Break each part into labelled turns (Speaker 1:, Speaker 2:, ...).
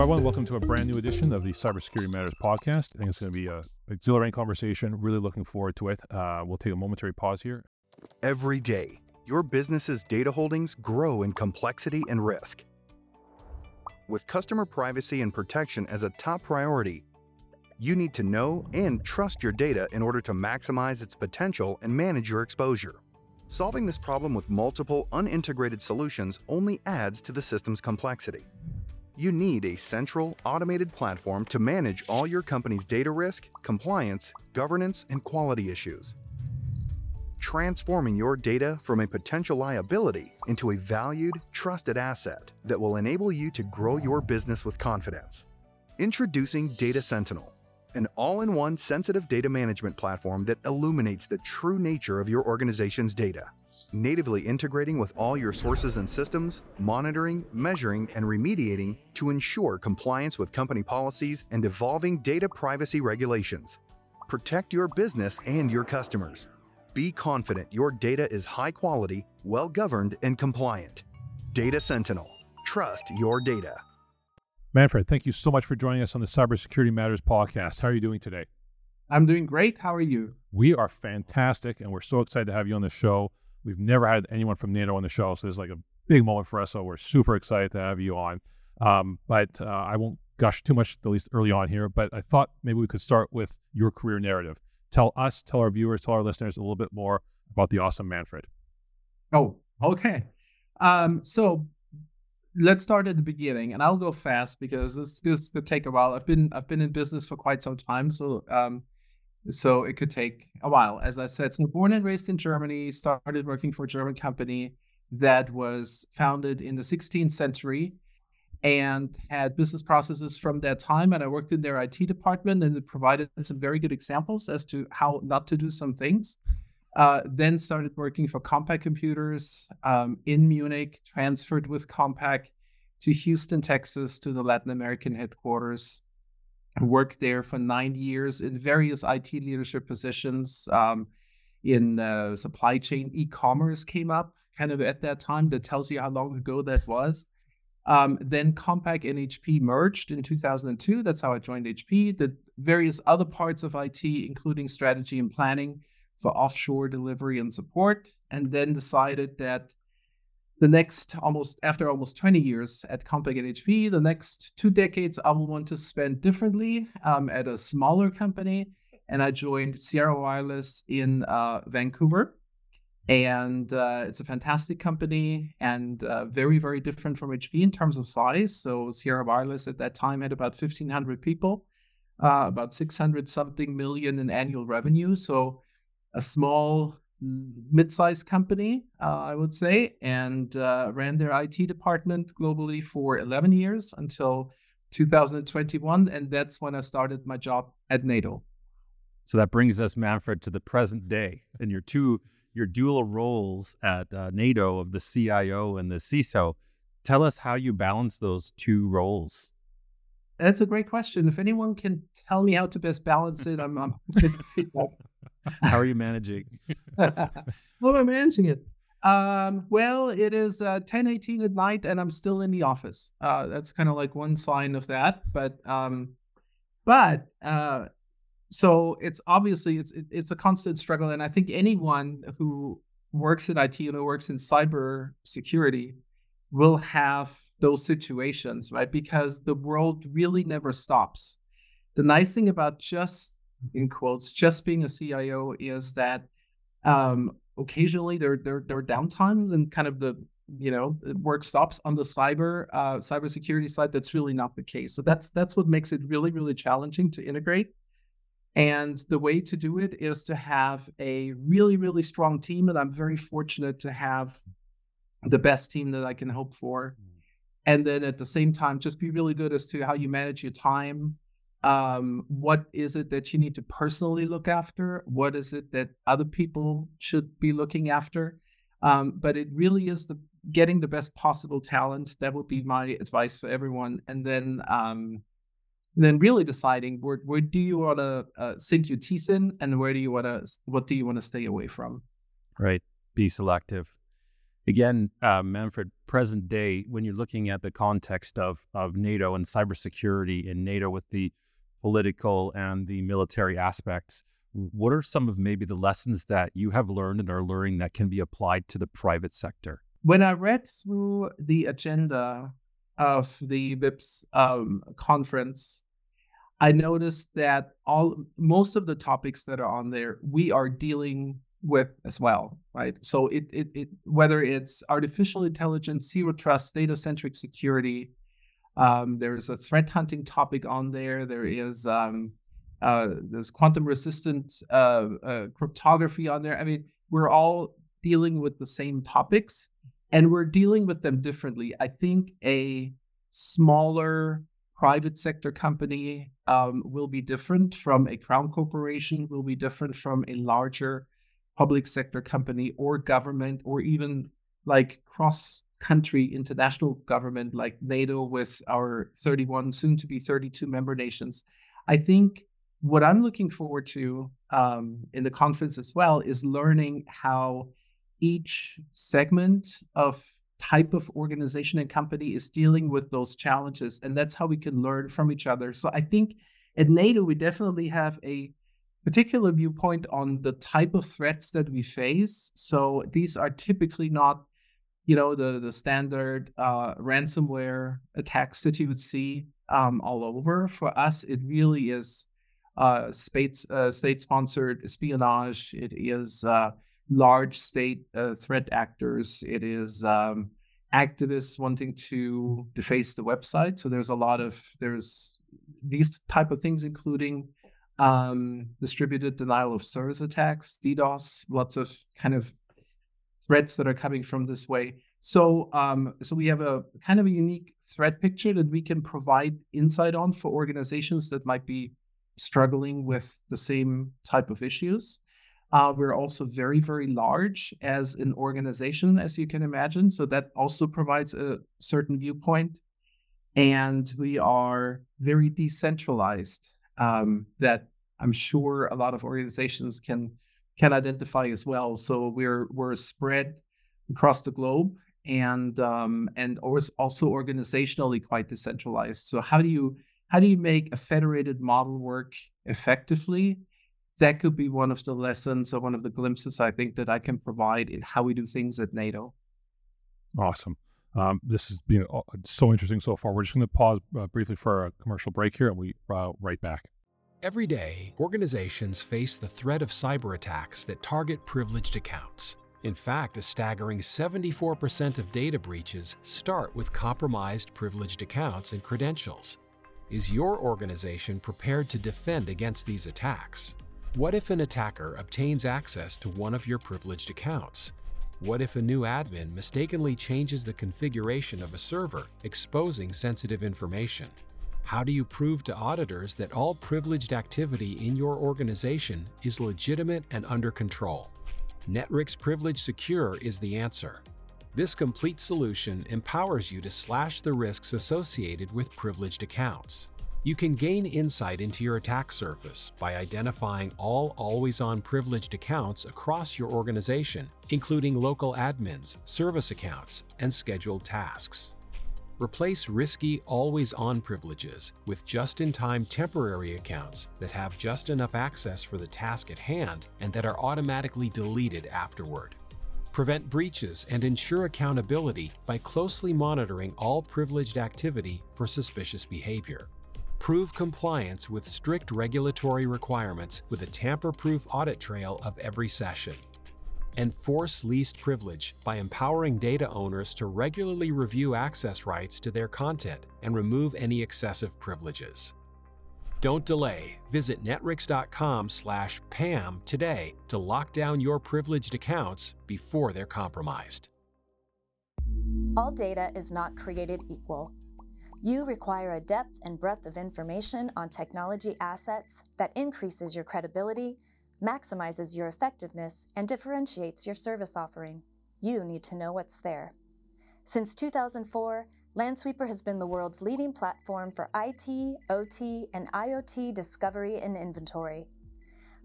Speaker 1: Everyone. Welcome to a brand new edition of the Cybersecurity Matters podcast. I think it's going to be an exhilarating conversation. Really looking forward to it. Uh, we'll take a momentary pause here.
Speaker 2: Every day, your business's data holdings grow in complexity and risk. With customer privacy and protection as a top priority, you need to know and trust your data in order to maximize its potential and manage your exposure. Solving this problem with multiple unintegrated solutions only adds to the system's complexity. You need a central, automated platform to manage all your company's data risk, compliance, governance, and quality issues. Transforming your data from a potential liability into a valued, trusted asset that will enable you to grow your business with confidence. Introducing Data Sentinel, an all in one sensitive data management platform that illuminates the true nature of your organization's data. Natively integrating with all your sources and systems, monitoring, measuring, and remediating to ensure compliance with company policies and evolving data privacy regulations. Protect your business and your customers. Be confident your data is high quality, well governed, and compliant. Data Sentinel. Trust your data.
Speaker 1: Manfred, thank you so much for joining us on the Cybersecurity Matters podcast. How are you doing today?
Speaker 3: I'm doing great. How are you?
Speaker 1: We are fantastic, and we're so excited to have you on the show. We've never had anyone from NATO on the show, so this is like a big moment for us. So we're super excited to have you on. Um, but uh, I won't gush too much, at least early on here. But I thought maybe we could start with your career narrative. Tell us, tell our viewers, tell our listeners a little bit more about the awesome Manfred.
Speaker 3: Oh, okay. Um, so let's start at the beginning, and I'll go fast because this this could take a while. I've been I've been in business for quite some time, so um, so it could take a while. As I said, so born and raised in Germany, started working for a German company that was founded in the 16th century and had business processes from that time. And I worked in their IT department and it provided some very good examples as to how not to do some things. Uh, then started working for Compaq Computers um, in Munich, transferred with Compaq to Houston, Texas, to the Latin American headquarters. Worked there for nine years in various IT leadership positions. Um, in uh, supply chain, e-commerce came up kind of at that time. That tells you how long ago that was. Um, then Compaq and HP merged in 2002. That's how I joined HP. The various other parts of IT, including strategy and planning, for offshore delivery and support, and then decided that the next almost after almost 20 years at Compaq and HP, the next two decades I will want to spend differently um, at a smaller company. And I joined Sierra Wireless in uh, Vancouver. And uh, it's a fantastic company and uh, very, very different from HP in terms of size. So Sierra Wireless at that time had about 1,500 people, uh, about 600 something million in annual revenue. So a small mid-sized company, uh, I would say, and uh, ran their IT department globally for 11 years until 2021, and that's when I started my job at NATO.
Speaker 4: So that brings us, Manfred, to the present day, and your two your dual roles at uh, NATO of the CIO and the CISO. Tell us how you balance those two roles.
Speaker 3: That's a great question. If anyone can tell me how to best balance it, I'm, I'm feedback.
Speaker 4: How are you managing?
Speaker 3: how am I managing it? Um, well, it is uh, 10 18 at night and I'm still in the office. Uh, that's kind of like one sign of that. But, um, but, uh, so it's obviously it's it's a constant struggle and i think anyone who works in it and who works in cyber security will have those situations right because the world really never stops the nice thing about just in quotes just being a cio is that um occasionally there there, there are downtimes and kind of the you know work stops on the cyber uh cybersecurity side that's really not the case so that's that's what makes it really really challenging to integrate and the way to do it is to have a really, really strong team. And I'm very fortunate to have the best team that I can hope for. Mm. And then at the same time, just be really good as to how you manage your time. Um, what is it that you need to personally look after? What is it that other people should be looking after? Um, but it really is the getting the best possible talent. That would be my advice for everyone. And then um, and then really deciding where where do you want to uh, sink your teeth in, and where do you want to what do you want to stay away from.
Speaker 4: Right. Be selective. Again, uh, Manfred, present day, when you're looking at the context of, of NATO and cybersecurity in NATO with the political and the military aspects, what are some of maybe the lessons that you have learned and are learning that can be applied to the private sector?
Speaker 3: When I read through the agenda of the VIPSS um, conference, I noticed that all most of the topics that are on there we are dealing with as well, right? So it it, it whether it's artificial intelligence, zero trust, data centric security, um, there's a threat hunting topic on there. There is um, uh, there's quantum resistant uh, uh, cryptography on there. I mean, we're all dealing with the same topics and we're dealing with them differently. I think a smaller private sector company um, will be different from a crown corporation, will be different from a larger public sector company or government, or even like cross country international government like NATO with our 31, soon to be 32 member nations. I think what I'm looking forward to um, in the conference as well is learning how each segment of type of organization and company is dealing with those challenges. And that's how we can learn from each other. So I think at NATO, we definitely have a particular viewpoint on the type of threats that we face. So these are typically not, you know, the the standard uh, ransomware attacks that you would see um, all over. For us, it really is uh, state uh, state sponsored espionage. It is uh, large state uh, threat actors. It is um, activists wanting to deface the website. So there's a lot of there's these type of things, including um, distributed denial of service attacks, DDoS, lots of kind of threats that are coming from this way. So, um, so we have a kind of a unique threat picture that we can provide insight on for organizations that might be struggling with the same type of issues. Uh, we're also very, very large as an organization, as you can imagine. So that also provides a certain viewpoint. And we are very decentralized. Um, that I'm sure a lot of organizations can can identify as well. So we're we're spread across the globe and um, and also organizationally quite decentralized. So how do you how do you make a federated model work effectively that could be one of the lessons or one of the glimpses I think that I can provide in how we do things at NATO.
Speaker 1: Awesome. Um, this has been uh, so interesting so far. We're just going to pause uh, briefly for a commercial break here and we uh, right back.
Speaker 5: Every day, organizations face the threat of cyber attacks that target privileged accounts. In fact, a staggering 74% of data breaches start with compromised privileged accounts and credentials. Is your organization prepared to defend against these attacks? What if an attacker obtains access to one of your privileged accounts? What if a new admin mistakenly changes the configuration of a server, exposing sensitive information? How do you prove to auditors that all privileged activity in your organization is legitimate and under control? Netwrix Privilege Secure is the answer. This complete solution empowers you to slash the risks associated with privileged accounts. You can gain insight into your attack surface by identifying all always-on privileged accounts across your organization, including local admins, service accounts, and scheduled tasks. Replace risky always-on privileges with just-in-time temporary accounts that have just enough access for the task at hand and that are automatically deleted afterward. Prevent breaches and ensure accountability by closely monitoring all privileged activity for suspicious behavior. Prove compliance with strict regulatory requirements with a tamper-proof audit trail of every session. Enforce least privilege by empowering data owners to regularly review access rights to their content and remove any excessive privileges. Don't delay. Visit netwrix.com/pam today to lock down your privileged accounts before they're compromised.
Speaker 6: All data is not created equal. You require a depth and breadth of information on technology assets that increases your credibility, maximizes your effectiveness, and differentiates your service offering. You need to know what's there. Since 2004, Lansweeper has been the world's leading platform for IT, OT, and IoT discovery and inventory.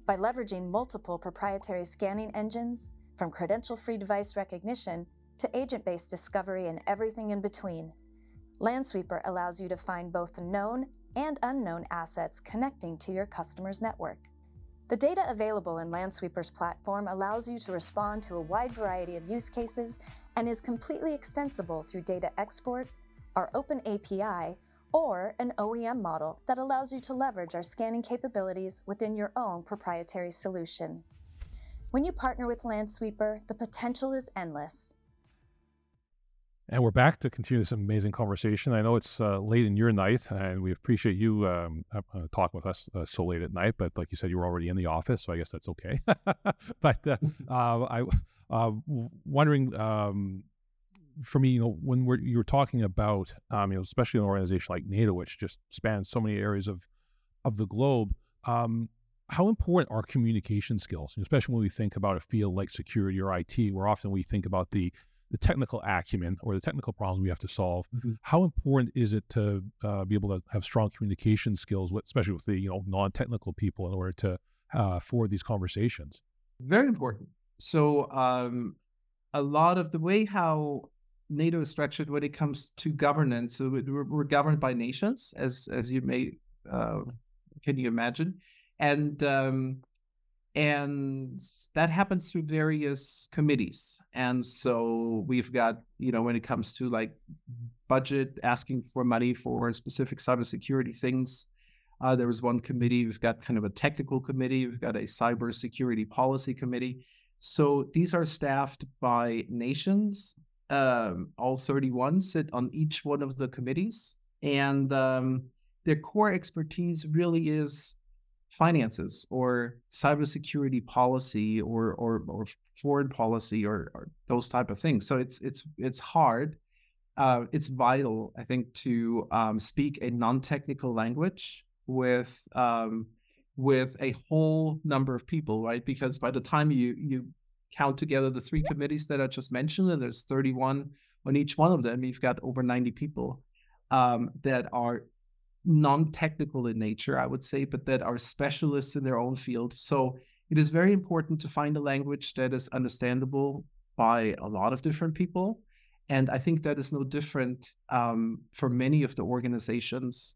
Speaker 6: By leveraging multiple proprietary scanning engines, from credential free device recognition to agent based discovery and everything in between. Lansweeper allows you to find both known and unknown assets connecting to your customer's network. The data available in Lansweeper's platform allows you to respond to a wide variety of use cases and is completely extensible through data export, our open API, or an OEM model that allows you to leverage our scanning capabilities within your own proprietary solution. When you partner with Lansweeper, the potential is endless.
Speaker 1: And we're back to continue this amazing conversation. I know it's uh, late in your night, and we appreciate you um, uh, talking with us uh, so late at night. But like you said, you were already in the office, so I guess that's okay. but uh, uh, I uh, wondering um, for me, you know, when we're, you were talking about, um, you know, especially an organization like NATO, which just spans so many areas of of the globe, um, how important are communication skills, especially when we think about a field like security or IT, where often we think about the the technical acumen or the technical problems we have to solve. Mm-hmm. How important is it to uh, be able to have strong communication skills, with, especially with the you know non-technical people, in order to uh, forward these conversations?
Speaker 3: Very important. So um, a lot of the way how NATO is structured when it comes to governance, so we're, we're governed by nations, as as you may uh, can you imagine, and um, and that happens through various committees. And so we've got you know when it comes to like budget asking for money for specific cybersecurity things uh, there was one committee we've got kind of a technical committee we've got a cybersecurity policy committee. So these are staffed by nations um, all 31 sit on each one of the committees. And um, their core expertise really is finances or cybersecurity policy or or, or foreign policy or, or those type of things. So it's it's it's hard. Uh, it's vital, I think, to um, speak a non-technical language with um, with a whole number of people, right? Because by the time you you count together the three committees that I just mentioned, and there's 31 on each one of them, you've got over 90 people um, that are non-technical in nature, I would say, but that are specialists in their own field. So it is very important to find a language that is understandable by a lot of different people. And I think that is no different um, for many of the organizations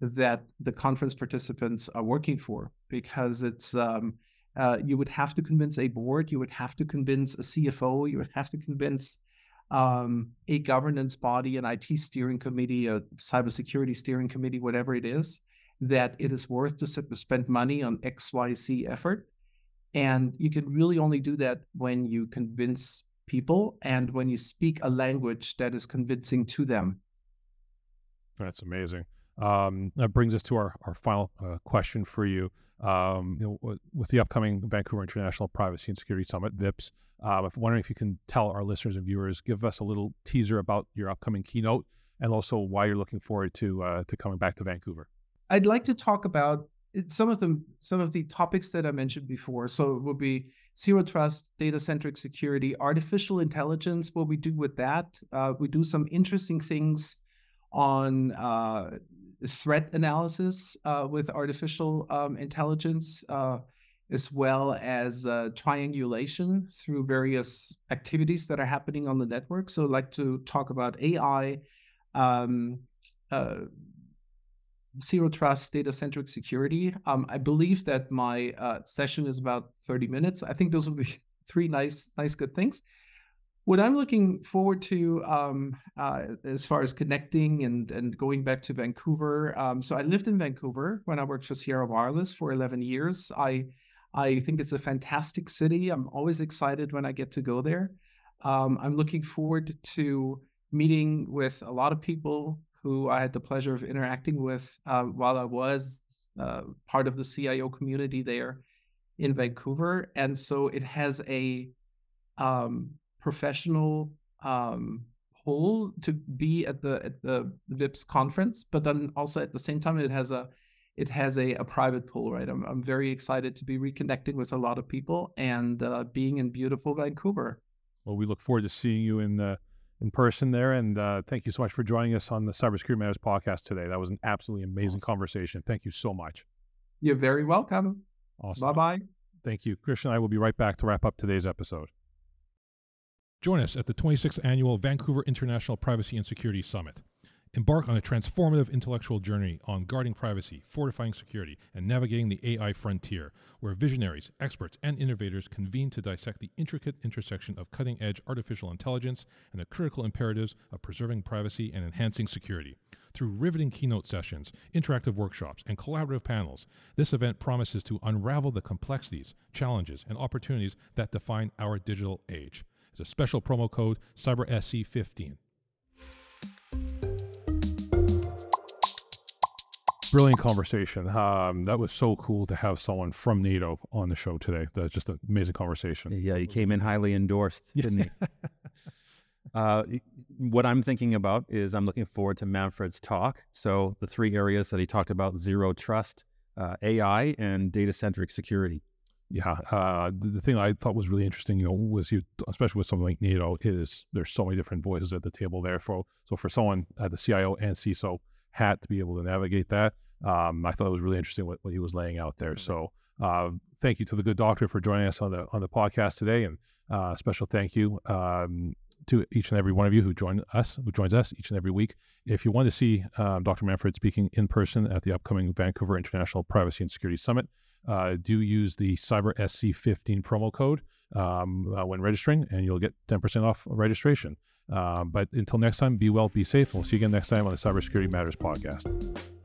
Speaker 3: that the conference participants are working for, because it's um, uh, you would have to convince a board, you would have to convince a CFO, you would have to convince um, a governance body, an IT steering committee, a cybersecurity steering committee, whatever it is, that it is worth to spend money on XYZ effort. And you can really only do that when you convince people and when you speak a language that is convincing to them.
Speaker 1: That's amazing. Um, that brings us to our, our final uh, question for you. Um, you know, with the upcoming Vancouver International Privacy and Security Summit, VIPSS, um, I'm wondering if you can tell our listeners and viewers, give us a little teaser about your upcoming keynote and also why you're looking forward to uh, to coming back to Vancouver.
Speaker 3: I'd like to talk about some of the some of the topics that I mentioned before. So it would be zero trust, data centric security, artificial intelligence. What we do with that, uh, we do some interesting things on uh, threat analysis uh, with artificial um, intelligence. Uh, as well as uh, triangulation through various activities that are happening on the network. So, I'd like to talk about AI, um, uh, zero trust, data centric security. Um, I believe that my uh, session is about 30 minutes. I think those will be three nice, nice, good things. What I'm looking forward to um, uh, as far as connecting and, and going back to Vancouver. Um, so I lived in Vancouver when I worked for Sierra Wireless for 11 years. I I think it's a fantastic city. I'm always excited when I get to go there. Um, I'm looking forward to meeting with a lot of people who I had the pleasure of interacting with uh, while I was uh, part of the CIO community there in Vancouver. And so it has a um, professional um, pull to be at the at the VIPSS conference, but then also at the same time it has a it has a, a private pool, right? I'm, I'm very excited to be reconnecting with a lot of people and uh, being in beautiful Vancouver.
Speaker 1: Well, we look forward to seeing you in the in person there, and uh, thank you so much for joining us on the Cybersecurity Matters podcast today. That was an absolutely amazing awesome. conversation. Thank you so much.
Speaker 3: You're very welcome.
Speaker 1: Awesome.
Speaker 3: Bye bye.
Speaker 1: Thank you, Christian. I will be right back to wrap up today's episode. Join us at the 26th Annual Vancouver International Privacy and Security Summit. Embark on a transformative intellectual journey on guarding privacy, fortifying security, and navigating the AI frontier, where visionaries, experts, and innovators convene to dissect the intricate intersection of cutting edge artificial intelligence and the critical imperatives of preserving privacy and enhancing security. Through riveting keynote sessions, interactive workshops, and collaborative panels, this event promises to unravel the complexities, challenges, and opportunities that define our digital age. It's a special promo code CyberSC15. Brilliant conversation. Um, that was so cool to have someone from NATO on the show today. That's just an amazing conversation.
Speaker 4: Yeah, he came in highly endorsed, didn't he? uh, what I'm thinking about is I'm looking forward to Manfred's talk. So the three areas that he talked about: zero trust, uh, AI, and data centric security
Speaker 1: yeah, uh, the, the, thing I thought was really interesting, you know, was you, especially with something like NATO, is there's so many different voices at the table there. For so for someone at the CIO and CISO hat to be able to navigate that, um, I thought it was really interesting what, what he was laying out there. So uh, thank you to the good doctor for joining us on the on the podcast today, and uh, special thank you um, to each and every one of you who join us, who joins us each and every week. If you want to see um, Dr. Manfred speaking in person at the upcoming Vancouver International Privacy and Security Summit uh, do use the Cyber SC15 promo code um, uh, when registering, and you'll get 10% off registration. Um, but until next time, be well, be safe, and we'll see you again next time on the Cybersecurity Matters podcast.